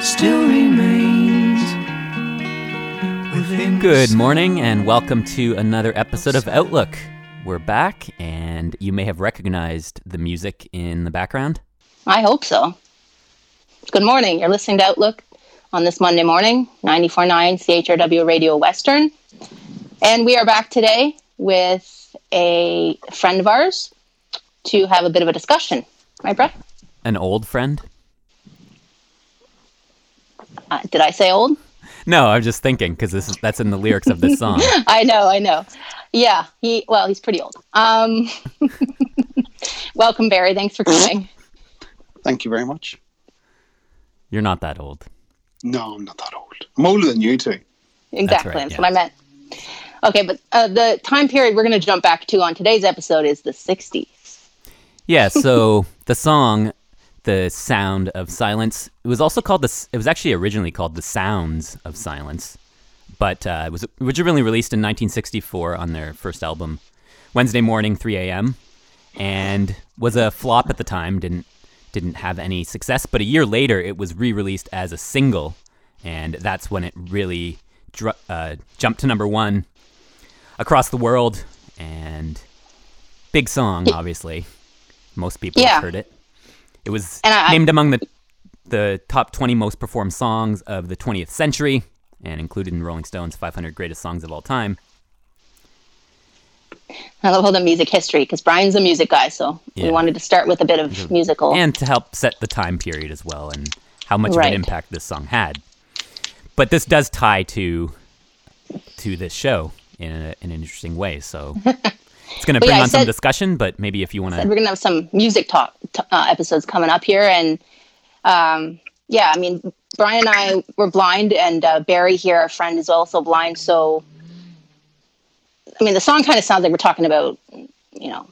still remains within Good morning and welcome to another episode of Outlook. We're back and you may have recognized the music in the background. I hope so. Good morning. You're listening to Outlook on this Monday morning, 94.9 CHRW Radio Western. And we are back today with a friend of ours to have a bit of a discussion. Right, Brett? An old friend? Uh, did I say old? No, I'm just thinking because this is that's in the lyrics of this song. I know, I know. Yeah, he, well, he's pretty old. Um, welcome, Barry. Thanks for coming. Thank you very much. You're not that old. No, I'm not that old. I'm older than you two. Exactly. right, That's, yeah. what I meant. Okay, but uh, the time period we're going to jump back to on today's episode is the 60s. Yeah, so the song The Sound of Silence, it was also called the it was actually originally called The Sounds of Silence, but uh, it was originally released in 1964 on their first album, Wednesday Morning 3 a.m. and was a flop at the time, didn't didn't have any success, but a year later it was re-released as a single and that's when it really dr- uh, jumped to number 1 across the world and big song obviously. Most people Yeah. have heard it. It was I- named among the the top 20 most performed songs of the 20th century and included in Rolling Stone's 500 greatest songs of all time. I love all the music history because Brian's a music guy, so Yeah. we wanted to start with a bit of musical. and to help set the time period as well and how much of an impact this song had. But this does tie to to this show in, a, in an interesting way. So it's going to bring yeah, on some discussion, but maybe if you want to. We're going to have some music talk t- uh, episodes coming up here, and um, yeah, I mean, Brian and I were blind, and uh, Barry here, our friend, is also blind. So, I mean, the song kind of sounds like we're talking about, you know,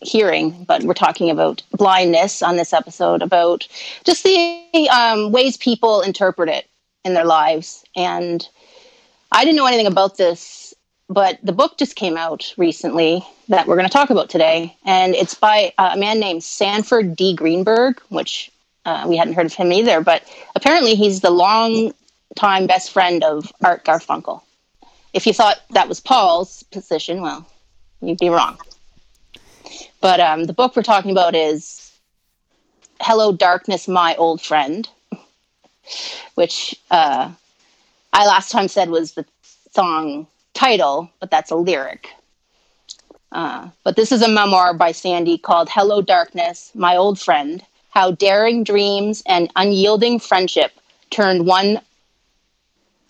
hearing, but we're talking about blindness on this episode, about just the um, ways people interpret it in their lives. And I didn't know anything about this, but the book just came out recently that we're going to talk about today. And it's by uh, a man named Sanford D. Greenberg, which uh, we hadn't heard of him either, but apparently he's the long time best friend of Art Garfunkel. If you thought that was Paul's position, well, you'd be wrong. But um, the book we're talking about is Hello, Darkness, My Old Friend, which uh, I last time said was the song title, but that's a lyric. Uh, but this is a memoir by Sandy called Hello, Darkness, My Old Friend How Daring Dreams and Unyielding Friendship Turned One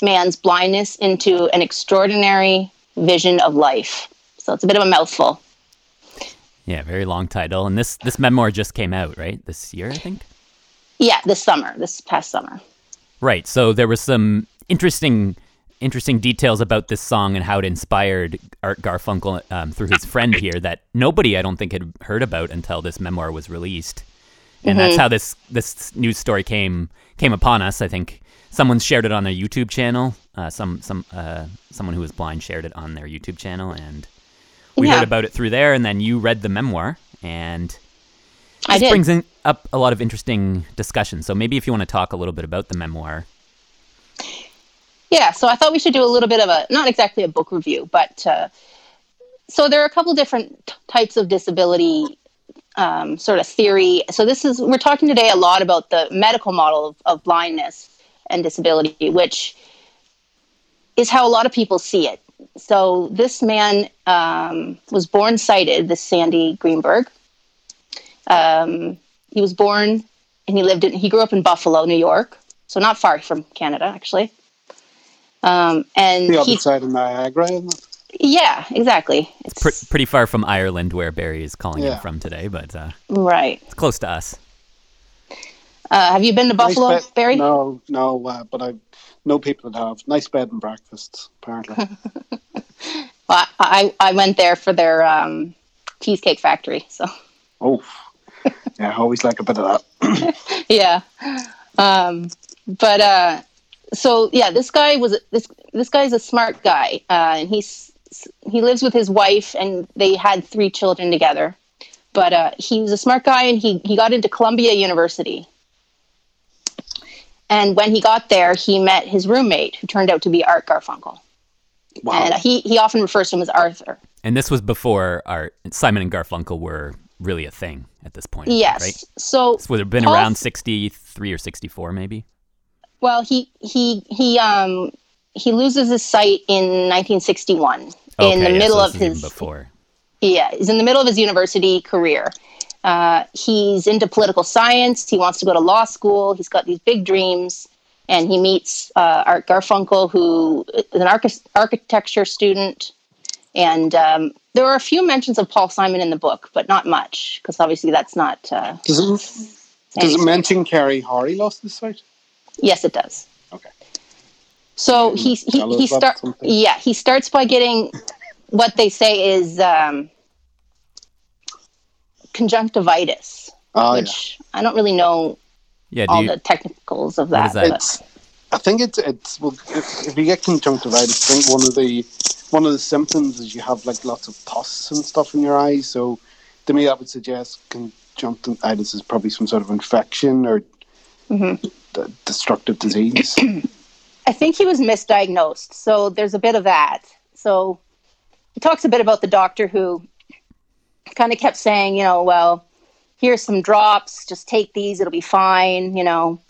Man's Blindness into an Extraordinary Vision of Life. So it's a bit of a mouthful. Yeah, very long title. And this this memoir just came out, right? This year, I think. Yeah, this summer, this past summer. Right. So there was some interesting interesting details about this song and how it inspired Art Garfunkel um, through his friend here that nobody I don't think had heard about until this memoir was released. And that's how this this news story came came upon us. I think someone shared it on their YouTube channel. Uh, some some uh, someone who was blind shared it on their YouTube channel, and we Yeah. heard about it through there. And then you read the memoir, and this brings in, up a lot of interesting discussion. So maybe if you want to talk a little bit about the memoir. Yeah, so I thought we should do a little bit of a not exactly a book review, but uh, so there are a couple different t- types of disability um, sort of theory. So this is we're talking today a lot about the medical model of, of blindness, and disability, which is how a lot of people see it. So this man um, was born sighted, this Sandy Greenberg. Um, he was born and he lived in, he grew up in Buffalo, New York. So not far from Canada, actually. Um, and The other he, side of Niagara, yeah, exactly. It's Pre- pretty far from Ireland, where Barry is calling Yeah. him from today, but uh, right. it's close to us. Uh, have you been to Buffalo, Nice bed- Barry? No, no, uh, but I know people that have nice bed and breakfasts. Apparently, Well, I, I went there for their um, cheesecake factory. So oh, yeah, I always like a bit of that. yeah, um, but uh, so yeah, this guy was this this guy's a smart guy, uh, and he's he lives with his wife, and they had three children together. But uh, he was a smart guy, and he he got into Columbia University. And when he got there, he met his roommate, who turned out to be Art Garfunkel. Wow, And he, he often refers to him as Arthur. And this was before our Simon and Garfunkel were really a thing at this point. Yes. Right? So So would have been Paul- around 63 or 64, maybe? Well, he he he um he loses his sight in 1961 in the yeah, middle so of this is even his before. yeah he's in the middle of his university career. Uh, he's into political science. He wants to go to law school. He's got these big dreams, and he meets uh, Art Garfunkel, who is an archi- architecture student. And um, there are a few mentions of Paul Simon in the book, but not much, because obviously that's not. Uh, does it does it mention Carrie Harry lost his sight? Yes, it does. Okay. So he he, he about start something? yeah he starts by getting what they say is um, conjunctivitis, yeah. which I don't really know Yeah, all you, the technicals of What that. is that? but- I think it's it's well, if, if you get conjunctivitis, I think one of the one of the symptoms is you have like lots of pus and stuff in your eyes. So to me, that would suggest conjunctivitis is probably some sort of infection or Mm-hmm. D- destructive disease. I think he was misdiagnosed. So there's a bit of that. So he talks a bit about the doctor who kind of kept saying, you know, well, here's some drops, just take these, it'll be fine, you know,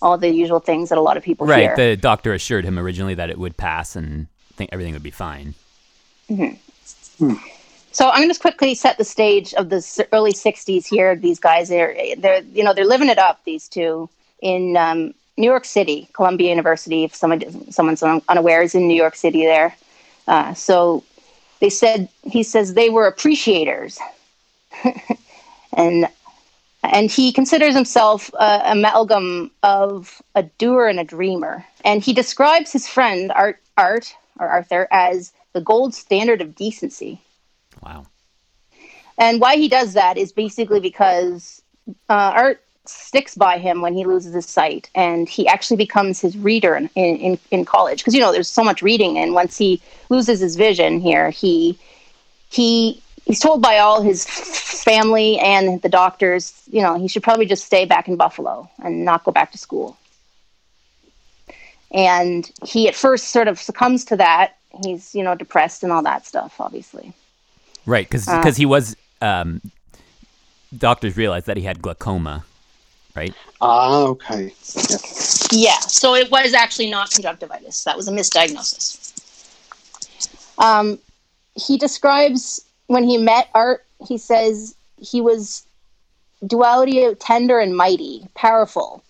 all the usual things that a lot of people right, hear. the doctor assured him originally that it would pass and think everything would be fine. Mm-hmm. Hmm. So I'm going to just quickly set the stage of the early '60s here. These guys, they're they're you know they're living it up. These two in um, New York City, Columbia University. If someone someone's un- unaware, is in New York City there. Uh, so they said he says they were appreciators, and and he considers himself a amalgam of a doer and a dreamer. And he describes his friend Art Art or Arthur as the gold standard of decency. Wow. And why he does that is basically because uh, art sticks by him when he loses his sight, and he actually becomes his reader in, in, in college. Because you know, there's so much reading, and once he loses his vision here, he he he's told by all his family and the doctors, you know, he should probably just stay back in Buffalo and not go back to school. And he at first sort of succumbs to that. He's you know depressed and all that stuff, obviously. Right, because Uh. he was. Um, doctors realized that he had glaucoma, right? ah, okay. Yeah. Yeah, so it was actually not conjunctivitis. That was a misdiagnosis. Um, he describes when he met Art, he says he was duality tender and mighty, powerful,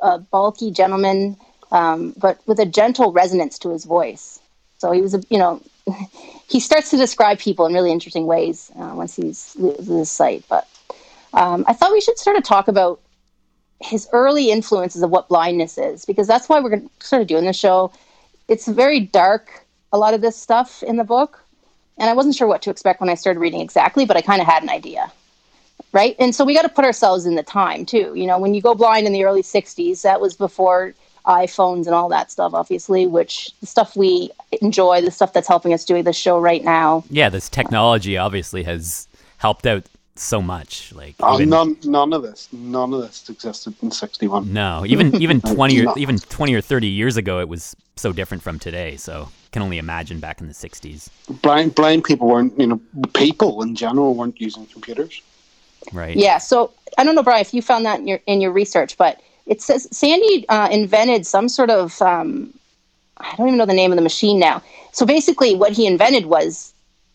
a bulky gentleman, um, but with a gentle resonance to his voice. So he was a, you know, he starts to describe people in really interesting ways uh, once he's loses his sight. But um, I thought we should sort of talk about his early influences of what blindness is because that's why we're sort of doing the show. It's very dark, a lot of this stuff in the book, and I wasn't sure what to expect when I started reading exactly, but I kind of had an idea, right? And so we got to put ourselves in the time too. You know, when you go blind in the early '60s, that was before iPhones and all that stuff, obviously, which the stuff we enjoy, the stuff that's helping us doing the show right now. Yeah, this technology obviously has helped out so much. Like Oh, even- none, none of this, none of this existed in '61. no, even even twenty or even twenty or thirty years ago, it was so different from today. So can only imagine back in the '60s, Blind, blind people weren't, you know, people in general weren't using computers. right? Yeah. So I don't know, Brian, if you found that in your in your research, but it says Sandy uh, invented some sort of um, I don't even know the name of the machine now. So basically, what he invented was,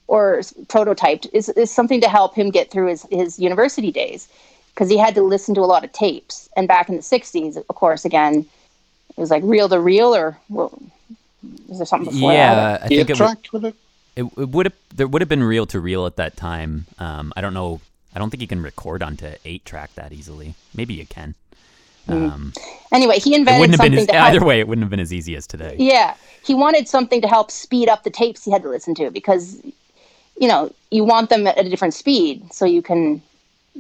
or prototyped, is, is something to help him get through his, his university days because he had to listen to a lot of tapes. And back in the 60s, of course, again, it was like reel to reel, or well, was there something before yeah, that? I think Eight it, would- with it. it, it would have there would have been reel to reel at that time. Um, I don't know. I don't think you can record onto eight track that easily. Maybe you can. Um, Anyway, he invented wouldn't have been something as, to help. either way. It wouldn't have been as easy as today. Yeah, he wanted something to help speed up the tapes he had to listen to because, you know, you want them at a different speed so you can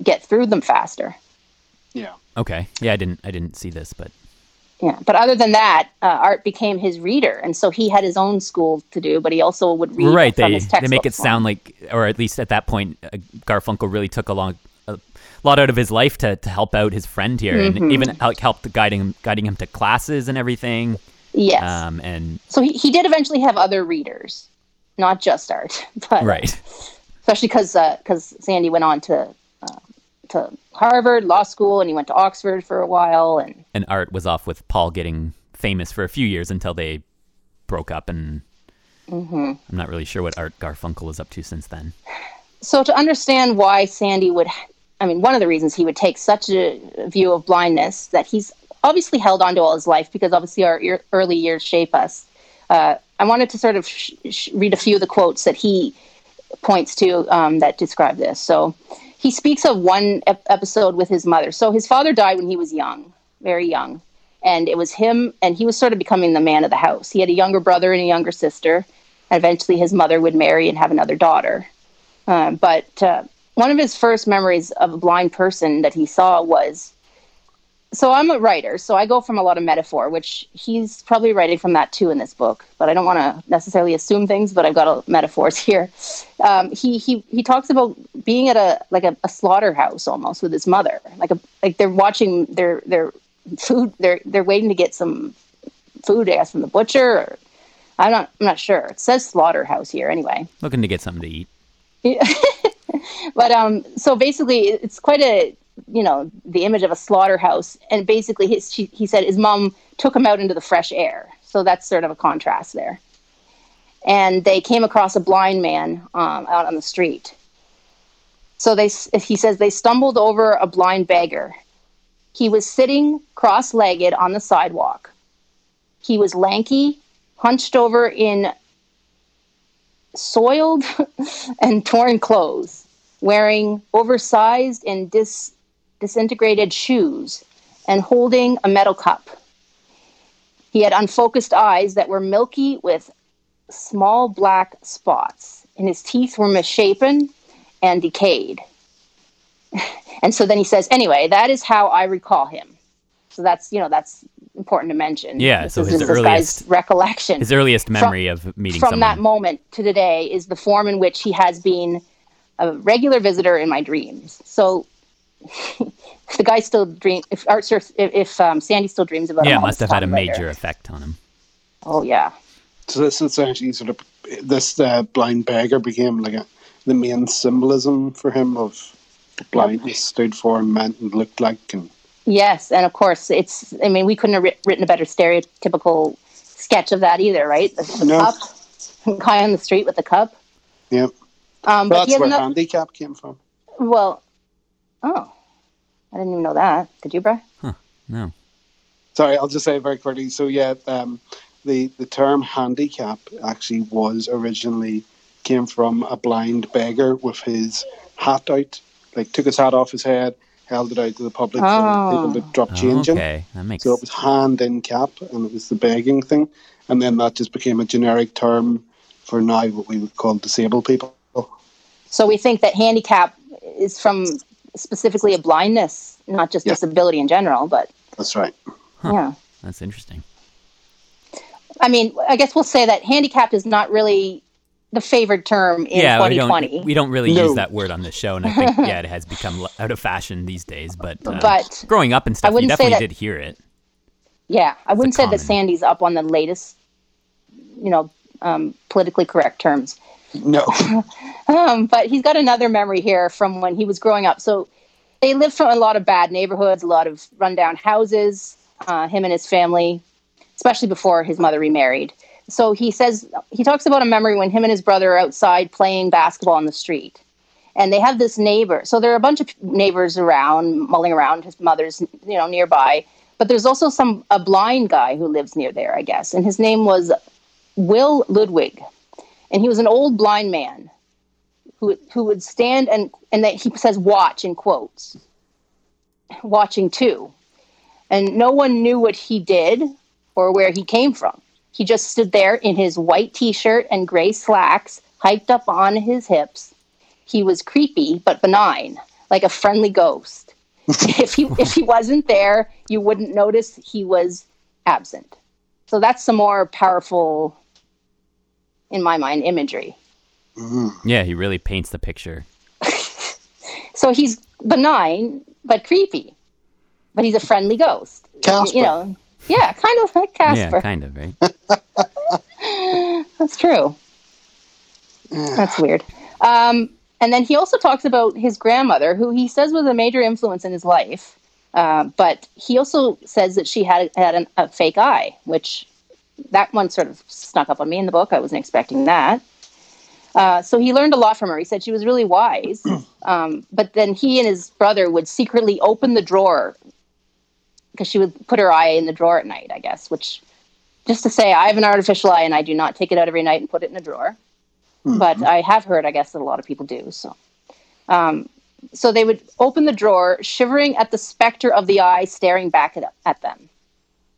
get through them faster. Yeah. Okay. Yeah, I didn't. I didn't see this, but Yeah, but other than that, uh, Art became his reader, and so he had his own school to do, but he also would read right. from They his they make it textbooks. sound like, or at least at that point, uh, Garfunkel really took a long. A lot out of his life to, to help out his friend here, Mm-hmm. and even like helped guiding him guiding him to classes and everything. Yes. Um, and so he, he did eventually have other readers, not just Art, but right. especially because because Sandy went on to uh, to Harvard Law School, and he went to Oxford for a while, and and Art was off with Paul getting famous for a few years until they broke up, and Mm-hmm. I'm not really sure what Art Garfunkel is up to since then. so to understand why Sandy would, I mean, one of the reasons he would take such a view of blindness that he's obviously held on to all his life because obviously our ear- early years shape us. Uh, I wanted to sort of sh- sh- read a few of the quotes that he points to um, that describe this. So he speaks of one ep- episode with his mother. So his father died when he was young, very young. And it was him, and he was sort of becoming the man of the house. He had a younger brother and a younger sister. And eventually his mother would marry and have another daughter. Uh, but uh, one of his first memories of a blind person that he saw was so I'm a writer, so I go from a lot of metaphor, which he's probably writing from that too in this book. But I don't want to necessarily assume things, but I've got a, metaphors here. Um, he he he talks about being at a like a, a slaughterhouse almost with his mother, like a like they're watching their their food, they're they're waiting to get some food, I guess, from the butcher. Or, I'm not I'm not sure. It says slaughterhouse here anyway. Looking to get something to eat. Yeah. but um so basically it's quite a you know the image of a slaughterhouse. And basically his she, he said his mom took him out into the fresh air. So that's sort of a contrast there. And they came across a blind man um, out on the street. So they he says they stumbled over a blind beggar. He was sitting cross-legged on the sidewalk. He was lanky hunched over in soiled and torn clothes, wearing oversized and dis- disintegrated shoes, and holding a metal cup. He had unfocused eyes that were milky with small black spots, and his teeth were misshapen and decayed. and so then he says, anyway, that is how I recall him. So that's, you know, that's important to mention. Yeah, This so is his this earliest- guy's recollection His earliest memory of meeting from someone. that moment to today is the form in which he has been a regular visitor in my dreams. So the guy still dream if Art if, if um, Sandy still dreams about him yeah, all must have had a time later. major effect on him. Oh yeah, So this is actually sort of this uh, blind beggar became like a, the main symbolism for him of what blindness stood for and meant and looked like and yes, and of course it's. I mean, we couldn't have writ- written a better stereotypical sketch of that either, right? The, the No. cup, guy on the street with the cup. yeah. Um, but That's where another. handicap came from. Well, oh, I didn't even know that. Did you, Bri? No. Sorry, I'll just say very quickly. So yeah, um, the the term handicap actually was originally came from a blind beggar with his hat out, like took his hat off his head, held it out to the public Oh. for people to drop Oh, change in. okay, that makes So it was hand in cap, and it was the begging thing, and then that just became a generic term for now what we would call disabled people. So we think that handicap is from specifically a blindness, not just Yeah. disability in general, but That's right. yeah. that's interesting. I mean, I guess we'll say that handicapped is not really the favored term in yeah, we 2020. don't we don't really No. use that word on this show, and I think yeah, it has become out of fashion these days. But uh, But growing up and stuff, you wouldn't say definitely that- did hear it. yeah, I wouldn't say that. Sandy's up on the latest, you know, um, politically correct terms. No. Um, but he's got another memory here from when he was growing up. So they lived from a lot of bad neighborhoods, a lot of rundown houses. Uh, him and his family, especially before his mother remarried. So he says he talks about a memory when him and his brother are outside playing basketball on the street, and they have this neighbor. So there are a bunch of neighbors around, mulling around. His mother's, you know, nearby. But there's also some a blind guy who lives near there, I guess, and his name was Will Ludwig, and he was an old blind man who who would stand and and that he says watch in quotes, watching too, and no one knew what he did or where he came from. He just stood there in his white t-shirt and gray slacks, hiked up on his hips. He was creepy but benign, like a friendly ghost. if he if he wasn't there, you wouldn't notice he was absent. So that's some more powerful, in my mind, imagery. Yeah, he really paints the picture. So he's benign but creepy, but he's a friendly ghost. Casper. You know, yeah, kind of like Casper. Yeah, kind of, right? That's true. That's weird. Um, and then he also talks about his grandmother, who he says was a major influence in his life. Uh, but he also says that she had had an, a fake eye, which that one sort of snuck up on me in the book. I wasn't expecting that. Uh, so he learned a lot from her. He said she was really wise. Um, but then he and his brother would secretly open the drawer because she would put her eye in the drawer at night, I guess, which just to say, I have an artificial eye and I do not take it out every night and put it in a drawer. But I have heard, I guess, that a lot of people do. So, um, so they would open the drawer, shivering at the specter of the eye staring back at, at them.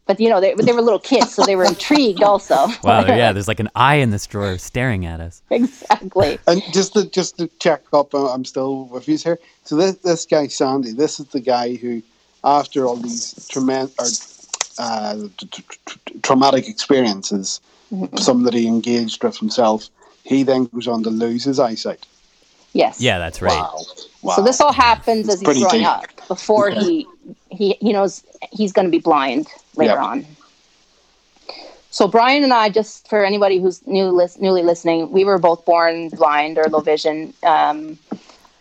But you know, they, they were little kids, so they were intrigued also. Wow, yeah, there's like an eye in this drawer staring at us. exactly. And just to just to check up, uh, I'm still with you here. So this this guy Sandy, this is the guy who, after all these traumatic or uh, t- t- t- traumatic experiences, some that he engaged with himself, he then goes on to lose his eyesight. Yes. Yeah, that's right. Wow. Wow. So this all happens It's as he's growing deep. up before he he he knows he's going to be blind later Yeah. on. So Brian and I, just for anybody who's new lis- newly listening, we were both born blind or low vision, um,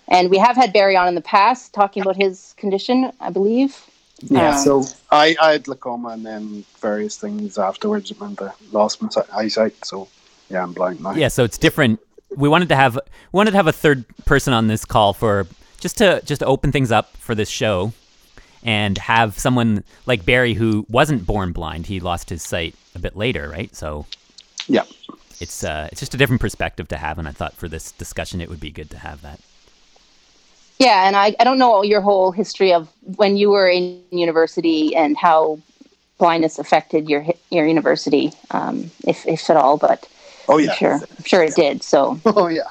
and we have had Barry on in the past talking about his condition, I believe. Yeah, Um, so I, I had glaucoma and then various things afterwards. and mean, I lost my si- eyesight, so yeah, I'm blind now. Yeah, so it's different. We wanted to have we wanted to have a third person on this call for just to just to open things up for this show and have someone like Barry who wasn't born blind. He lost his sight a bit later, right? So yeah. it's uh it's just a different perspective to have and I thought for this discussion it would be good to have that. Yeah, and I, I don't know your whole history of when you were in university and how blindness affected your your university, um, if if at all. But Oh I'm yeah. sure I'm sure it did. So Oh yeah.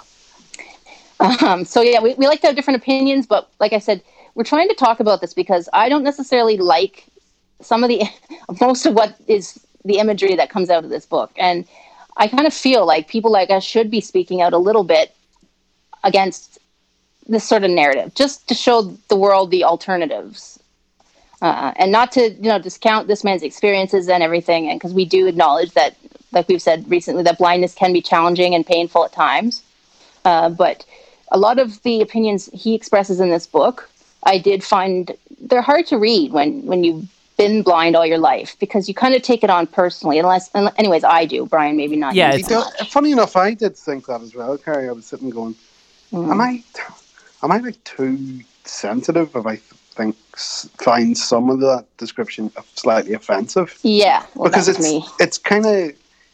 um, so yeah, we, we like to have different opinions, but like I said, we're trying to talk about this because I don't necessarily like some of the most of what is the imagery that comes out of this book, and I kind of feel like people like us should be speaking out a little bit against this sort of narrative, just to show the world the alternatives. Uh, and not to you know discount this man's experiences and everything, and because we do acknowledge that, like we've said recently, that blindness can be challenging and painful at times. Uh, but a lot of the opinions he expresses in this book, I did find they're hard to read when when you've been blind all your life because you kind of take it on personally. Unless, unless anyways, I do. Brian, maybe not. Yeah, you You it's- so don't- funny enough, I did think that as well, Carrie. I was sitting going, Mm. am I, am I like too sensitive if I think find some of that description slightly offensive? yeah, well, because it's me. it's kind of,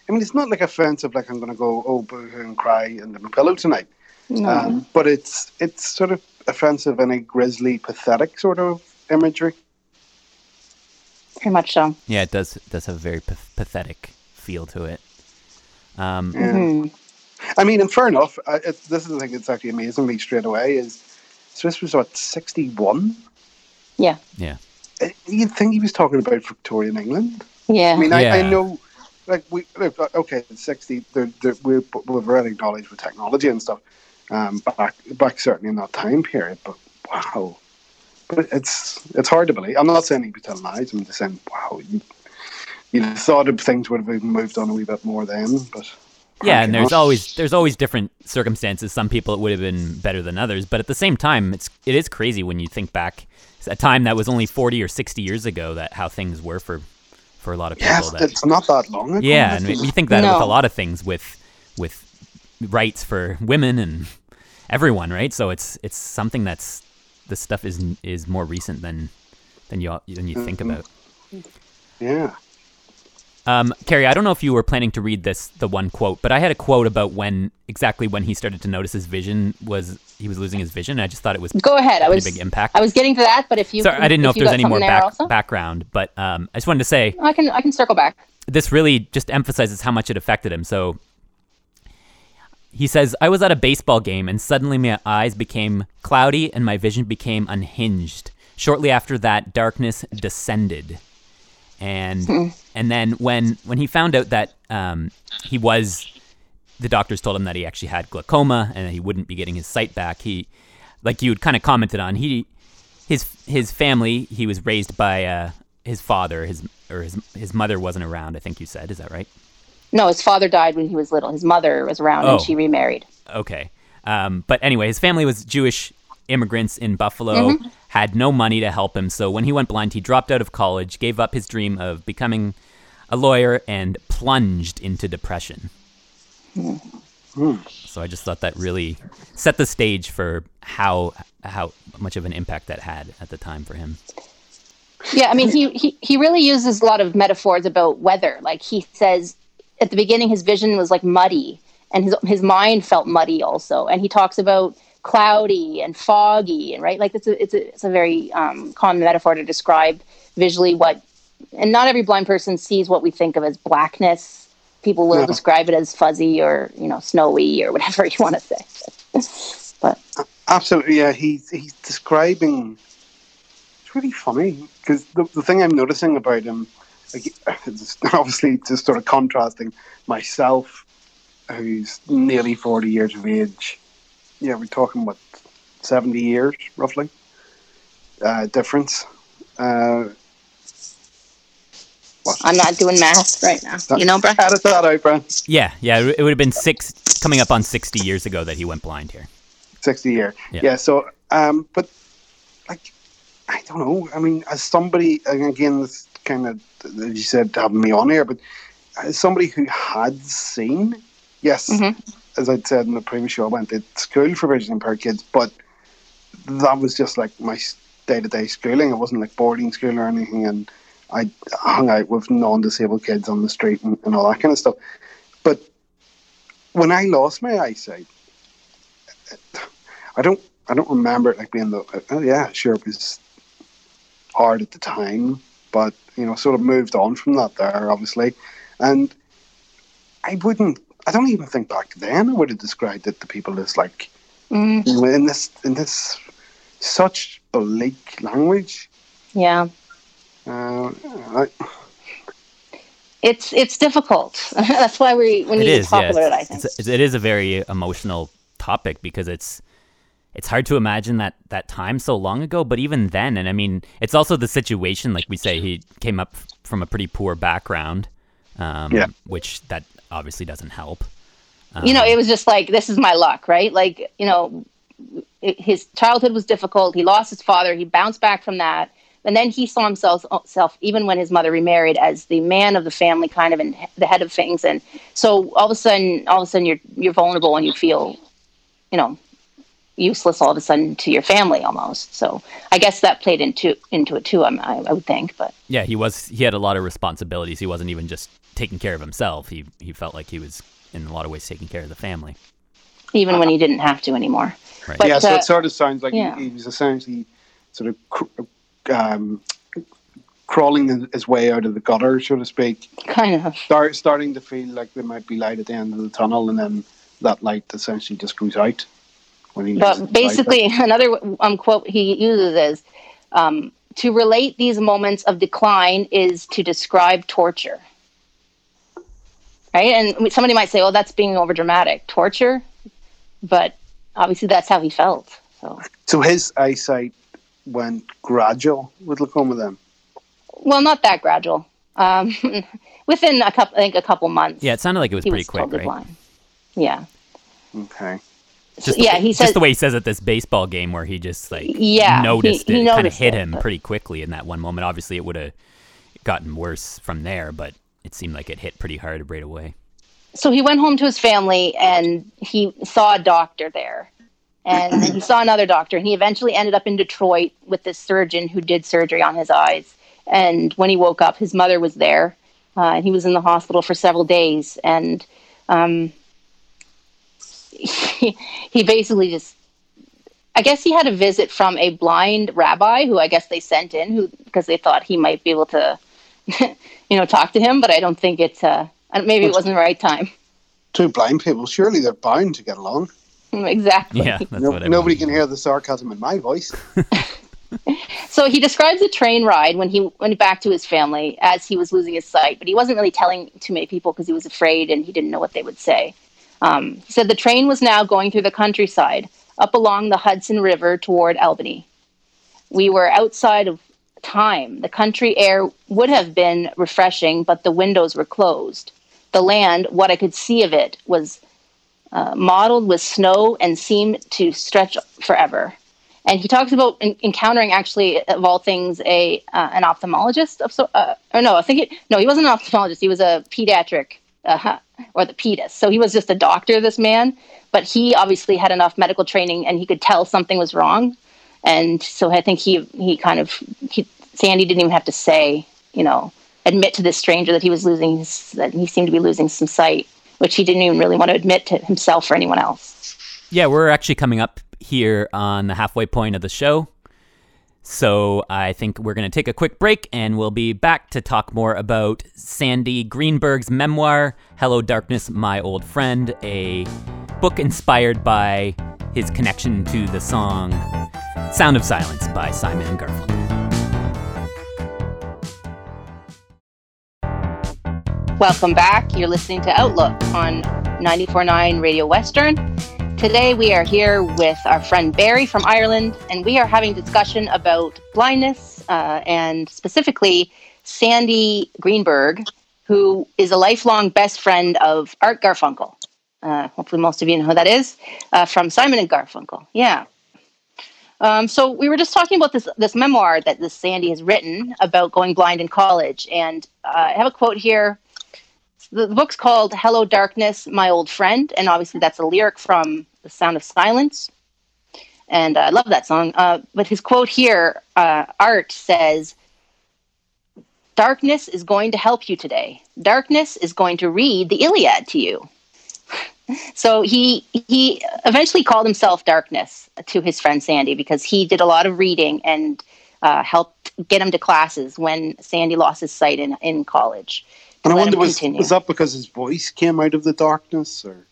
I mean, it's not like offensive, like I'm going to go oh boo and cry under my pillow tonight, No. um, but it's it's sort of offensive in a grisly, pathetic sort of imagery. Pretty much so. Yeah, it does it does have a very pa- pathetic feel to it. Um, Yeah. Mhm. I mean, and fair enough. I, it, this is the thing that's actually amazing me straight away is so this was what sixty one. Yeah, yeah. You'd think he was talking about Victorian England. yeah. I mean, I, I know, like we look, uh, okay, it's sixty. They're, they're, we're, we've already acknowledged with technology and stuff. Um, back back certainly in that time period, but wow, but it's it's hard to believe. I'm not saying he was telling lies. I'm just saying, wow, you you'd thought of things would have even moved on a wee bit more then, but Yeah, and there's always there's always different circumstances. Some people it would have been better than others, but at the same time, it's it is crazy when you think back. A time that was only 40 or 60 years ago that how things were for for a lot of people. Yes, that, it's not that long ago. yeah, and you think that with a lot of things with with rights for women and everyone, right? So it's it's something that's this stuff is is more recent than than you than you think Mm-hmm. about. yeah. Um, Carrie, I don't know if you were planning to read this the one quote, but I had a quote about when exactly when he started to notice his vision was he was losing his vision. I just thought it was Go ahead. I pretty was big impact. I was getting to that, but if you Sorry, I didn't know if, you there's any more something there back, background, but um, I just wanted to say I can I can circle back. this really just emphasizes how much it affected him. So he says, I was at a baseball game and suddenly my eyes became cloudy and my vision became unhinged. Shortly after that, darkness descended. And and then when when he found out that um, he was the doctors told him that he actually had glaucoma and that he wouldn't be getting his sight back. He, like you had kind of commented on, he, his his family. He was raised by uh, his father. His or his his mother wasn't around. I think you said. Is that right? No, his father died when he was little. His mother was around Oh. and she remarried. Okay. Um, but anyway, his family was Jewish immigrants in Buffalo, mm-hmm. had no money to help him. So when he went blind, he dropped out of college, gave up his dream of becoming a lawyer, and plunged into depression. Hmm. Hmm. So I just thought that really set the stage for how how much of an impact that had at the time for him. Yeah, I mean, he, he he really uses a lot of metaphors about weather. Like he says, at the beginning, his vision was like muddy, and his his mind felt muddy also. And he talks about cloudy and foggy, and right, like it's a it's a it's a very um, common metaphor to describe visually what. And not every blind person sees what we think of as blackness. People will No. describe it as fuzzy or you know snowy or whatever you want to say. but Absolutely, yeah. He's he's describing. It's really funny because the, the thing I'm noticing about him, obviously just sort of contrasting myself, who's nearly forty years of age. Yeah, we're talking what seventy years roughly uh, difference. Uh, what? I'm not doing math right now. You know, Brett. Edit that out, Brian. Yeah, yeah, it it would have been six coming up on sixty years ago that he went blind here. 60 year. Yeah. Yeah. so, um, but like, I don't know. I mean, as somebody, and again, this kind of, as you said, having me on here, but as somebody who had seen, yes, Mhm. as I'd said in the previous show, I went to school for vision impaired kids, but that was just like my day to day schooling. It wasn't like boarding school or anything. And I hung out with non disabled kids on the street and, and all that kind of stuff. But when I lost my eyesight, I don't I don't remember it like being the oh yeah sure it was hard at the time but you know sort of moved on from that there obviously and I wouldn't I don't even think back then I would have described it to people as like Mm, you know, in this in this such bleak language yeah. uh, I, it's it's difficult. That's why we we It need is, to talk yeah. about it. I think. it's- it is a very emotional topic because it's it's hard to imagine that that time so long ago. But even then, and I mean, it's also the situation. Like we say, he came up from a pretty poor background, um, Yeah. which that obviously doesn't help. you know, Um, it was just like this is my luck, right? Like you know, it, his childhood was difficult. He lost his father. He bounced back from that, and then he saw himself, self even when his mother remarried, as the man of the family, kind of and the head of things. And so all of a sudden, all of a sudden, you're you're vulnerable and you feel, you know, useless all of a sudden to your family almost. So I guess that played into into it too. I, I would think, but yeah, he was he had a lot of responsibilities. He wasn't even just taking care of himself. He he felt like he was in a lot of ways taking care of the family. even when he didn't have to anymore. Right. But, yeah so uh, it sort of sounds like yeah. he, he was essentially sort of cr- um, crawling his way out of the gutter so to speak Kind of. start starting to feel like there might be light at the end of the tunnel, and then that light essentially just goes out when he. loses But the basically, another um, quote he uses is um, to relate these moments of decline is to describe torture. Right? And somebody might say, oh, that's being over dramatic. Torture? But obviously, that's how he felt. So. So his eyesight went gradual with glaucoma. Then well, not that gradual. Um, within a couple, I think a couple months. Yeah, it sounded like it was he pretty was quick, totally right? blind. Yeah. Okay. Just yeah, the, he just the way he says at this baseball game where he just like Yeah, noticed he- he it, kind of hit it, him pretty quickly in that one moment. Obviously, it would have gotten worse from there, but it seemed like it hit pretty hard right away. so he went home to his family and he saw a doctor there and he saw another doctor and he eventually ended up in detroit with this surgeon who did surgery on his eyes and when he woke up his mother was there uh, and he was in the hospital for several days and um, he, he basically just i guess he had a visit from a blind rabbi who i guess they sent in who because they thought he might be able to you know talk to him but i don't think it's uh, maybe it wasn't the right time Two blind people. Surely they're bound to get along. exactly. Yeah, that's No- what I nobody wanted. can hear the sarcasm in my voice. So he describes the train ride when he went back to his family as he was losing his sight, but he wasn't really telling too many people because he was afraid and he didn't know what they would say. Um, he said the train was now going through the countryside up along the Hudson River toward Albany. We were outside of time. The country air would have been refreshing, but the windows were closed. The land, what I could see of it, was uh, mottled with snow and seemed to stretch forever. And he talks about en- encountering, actually, of all things, a uh, an ophthalmologist of so, uh, or no, I think it, no, he wasn't an ophthalmologist. He was a pediatric uh, orthopedist. So he was just a doctor, this man. But he obviously had enough medical training, and he could tell something was wrong. And so I think he he kind of he, Sandy didn't even have to say, you know, admit to this stranger that he was losing his, that he seemed to be losing some sight, which he didn't even really want to admit to himself or anyone else. Yeah, we're actually coming up here on the halfway point of the show. So I think we're going to take a quick break and we'll be back to talk more about Sandy Greenberg's memoir, Hello Darkness, My Old Friend, a book inspired by his connection to the song Sound of Silence by Simon and Garfunkel. Welcome back. You're listening to Outlook on 94.9 Radio Western. Today we are here with our friend Barry from Ireland, and we are having discussion about blindness uh, and specifically Sandy Greenberg, who is a lifelong best friend of Art Garfunkel. Uh, hopefully, most of you know who that is uh, from Simon and Garfunkel. Yeah. Um, so we were just talking about this this memoir that this Sandy has written about going blind in college, and uh, I have a quote here the, the book's called Hello Darkness, My Old Friend, and obviously that's a lyric from The Sound of Silence. And uh, I love that song. Uh, but his quote here, uh, Art says, Darkness is going to help you today. Darkness is going to read the Iliad to you. so he he eventually called himself Darkness to his friend Sandy because he did a lot of reading and uh, helped get him to classes when Sandy lost his sight in, in college. And I wonder, was, continue. was that because his voice came out of the darkness? Or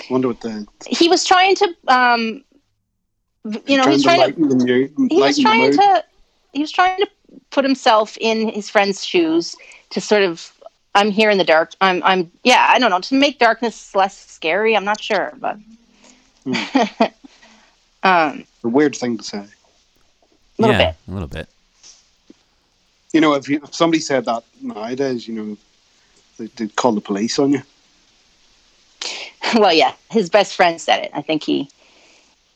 I wonder what the. he was trying to um you know trying he's to trying to lighten the mood. he was trying to he was trying to put himself in his friend's shoes to sort of i'm here in the dark i'm i'm yeah i don't know to make darkness less scary i'm not sure but um A weird thing to say. a little yeah, bit a little bit. You know, if, you, if somebody said that nowadays, you know, they, they'd call the police on you. well yeah his best friend said it i think he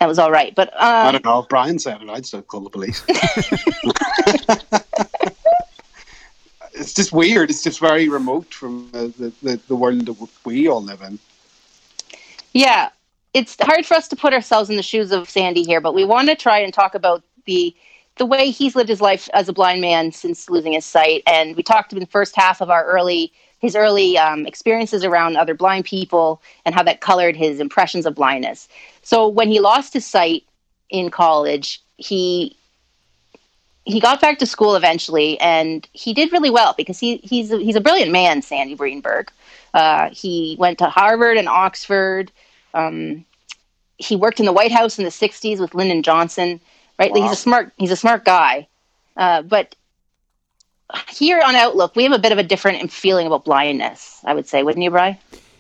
that was all right but I um don't know. If Brian said it, I'd still call the police. it's just weird. It's just very remote from the, the, the, the world that we all live in. Yeah, it's hard for us to put ourselves in the shoes of Sandy here, but we want to try and talk about the the way he's lived his life as a blind man since losing his sight. And we talked in the first half of our early his early um, experiences around other blind people and how that colored his impressions of blindness. So when he lost his sight in college, he he got back to school eventually, and he did really well because he he's a, he's a brilliant man, Sandy Greenberg. Uh, he went to Harvard and Oxford. Um, he worked in the White House in the '60s with Lyndon Johnson. Right, Wow. he's a smart he's a smart guy. Uh, but here on Outlook, we have a bit of a different feeling about blindness. I would say, wouldn't you, Bry?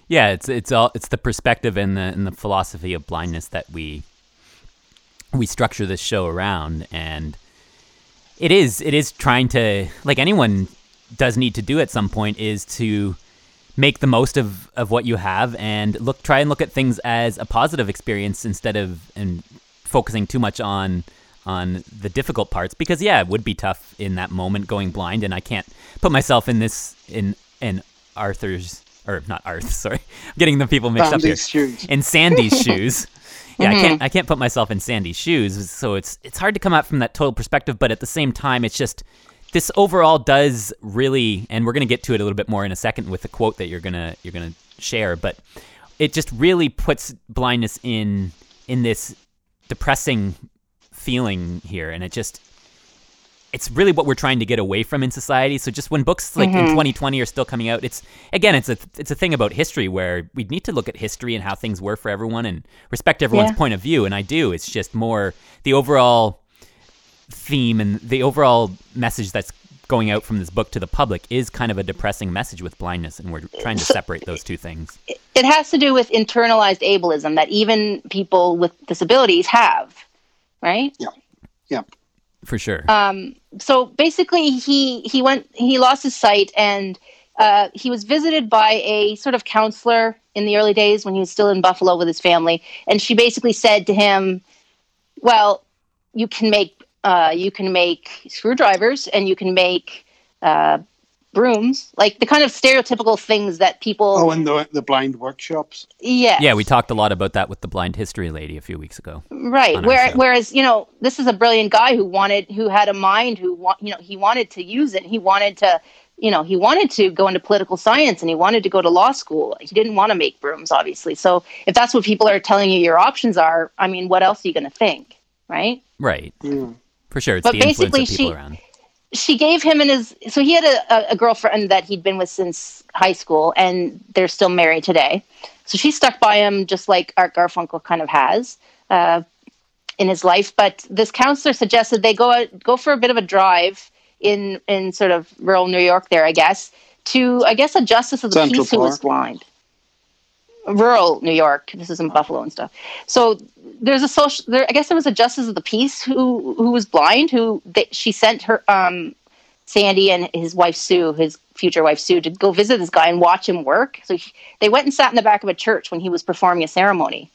Yeah, it's it's all it's the perspective and the and the philosophy of blindness that we we structure this show around, and it is it is trying to like anyone does need to do at some point is to make the most of, of what you have and look try and look at things as a positive experience instead of and focusing too much on on the difficult parts because yeah it would be tough in that moment going blind and I can't put myself in this in in Arthur's or not Arth sorry I'm getting the people mixed up here. Shoes. in Sandy's shoes. Yeah I mm-hmm. can't I can't put myself in Sandy's shoes so it's it's hard to come out from that total perspective but at the same time it's just this overall does really and we're going to get to it a little bit more in a second with the quote that you're going to you're going to share but it just really puts blindness in in this depressing feeling here and it just it's really what we're trying to get away from in society. So just when books like in mm-hmm. 2020 are still coming out it's again it's a it's a thing about history where we need to look at history and how things were for everyone and respect everyone's Yeah. point of view and I do. It's just more the overall theme and the overall message that's going out from this book to the public is kind of a depressing message with blindness and we're trying to separate those two things. It has to do with internalized ableism that even people with disabilities have, right? Yeah. Yeah. for sure Um, so basically, he he went he lost his sight, and uh, he was visited by a sort of counselor in the early days when he was still in Buffalo with his family, and she basically said to him, "Well, you can make uh, you can make screwdrivers, and you can make." Uh, brooms like the kind of stereotypical things that people Oh, and the the blind workshops. Yeah. yeah we talked a lot about that with the blind history lady a few weeks ago right Where, whereas you know this is a brilliant guy who wanted who had a mind who want you know he wanted to use it. He wanted to you know he wanted to go into political science and he wanted to go to law school. He didn't want to make brooms obviously. So if that's what people are telling you your options are i mean what else are you going to think right? Right. Yeah. for sure it's But the influence of basically people she- around she gave him and his so he had a, a, girlfriend that he'd been with since high school and they're still married today. So she stuck by him just like art garfunkel kind of has uh, in his life. But this counselor suggested they go out, go for a bit of a drive in in sort of rural new york there i guess to i guess a justice of the Central peace who was blind rural new york. This is in buffalo and stuff. So there's a social there i guess there was a justice of the peace who who was blind who they, she sent her um sandy and his wife sue his future wife sue to go visit this guy and watch him work. So he, they went and sat in the back of a church when he was performing a ceremony.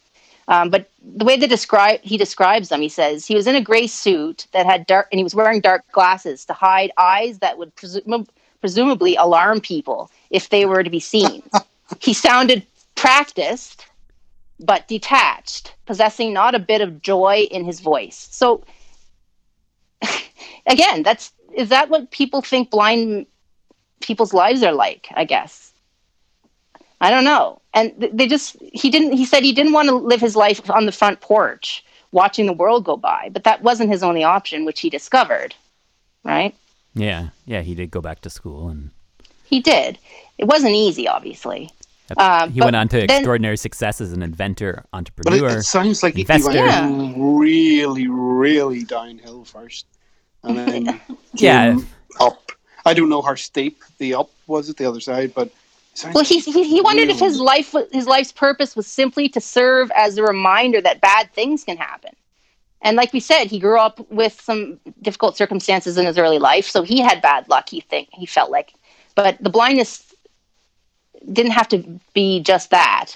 Um, but the way they describe he describes them he says he was in a gray suit that had dark and he was wearing dark glasses to hide eyes that would presum- presumably alarm people if they were to be seen. He sounded practiced but detached, possessing not a bit of joy in his voice. So again, that's is that what people think blind people's lives are like, I guess. I don't know. And they just he didn't he said he didn't want to live his life on the front porch watching the world go by, but that wasn't his only option which he discovered. Right? yeah yeah he did go back to school and He did. It wasn't easy, obviously. Uh, he went on to then- extraordinary success as an inventor But it, entrepreneur it sounds like he, he investor. went really, really downhill first, and then Yeah. up. I don't know how steep the up was at the other side, but Well, he, he, he wondered if his life his life's purpose was simply to serve as a reminder that bad things can happen. And like we said, he grew up with some difficult circumstances in his early life, so he had bad luck. He think he felt like, but the blindness didn't have to be just that.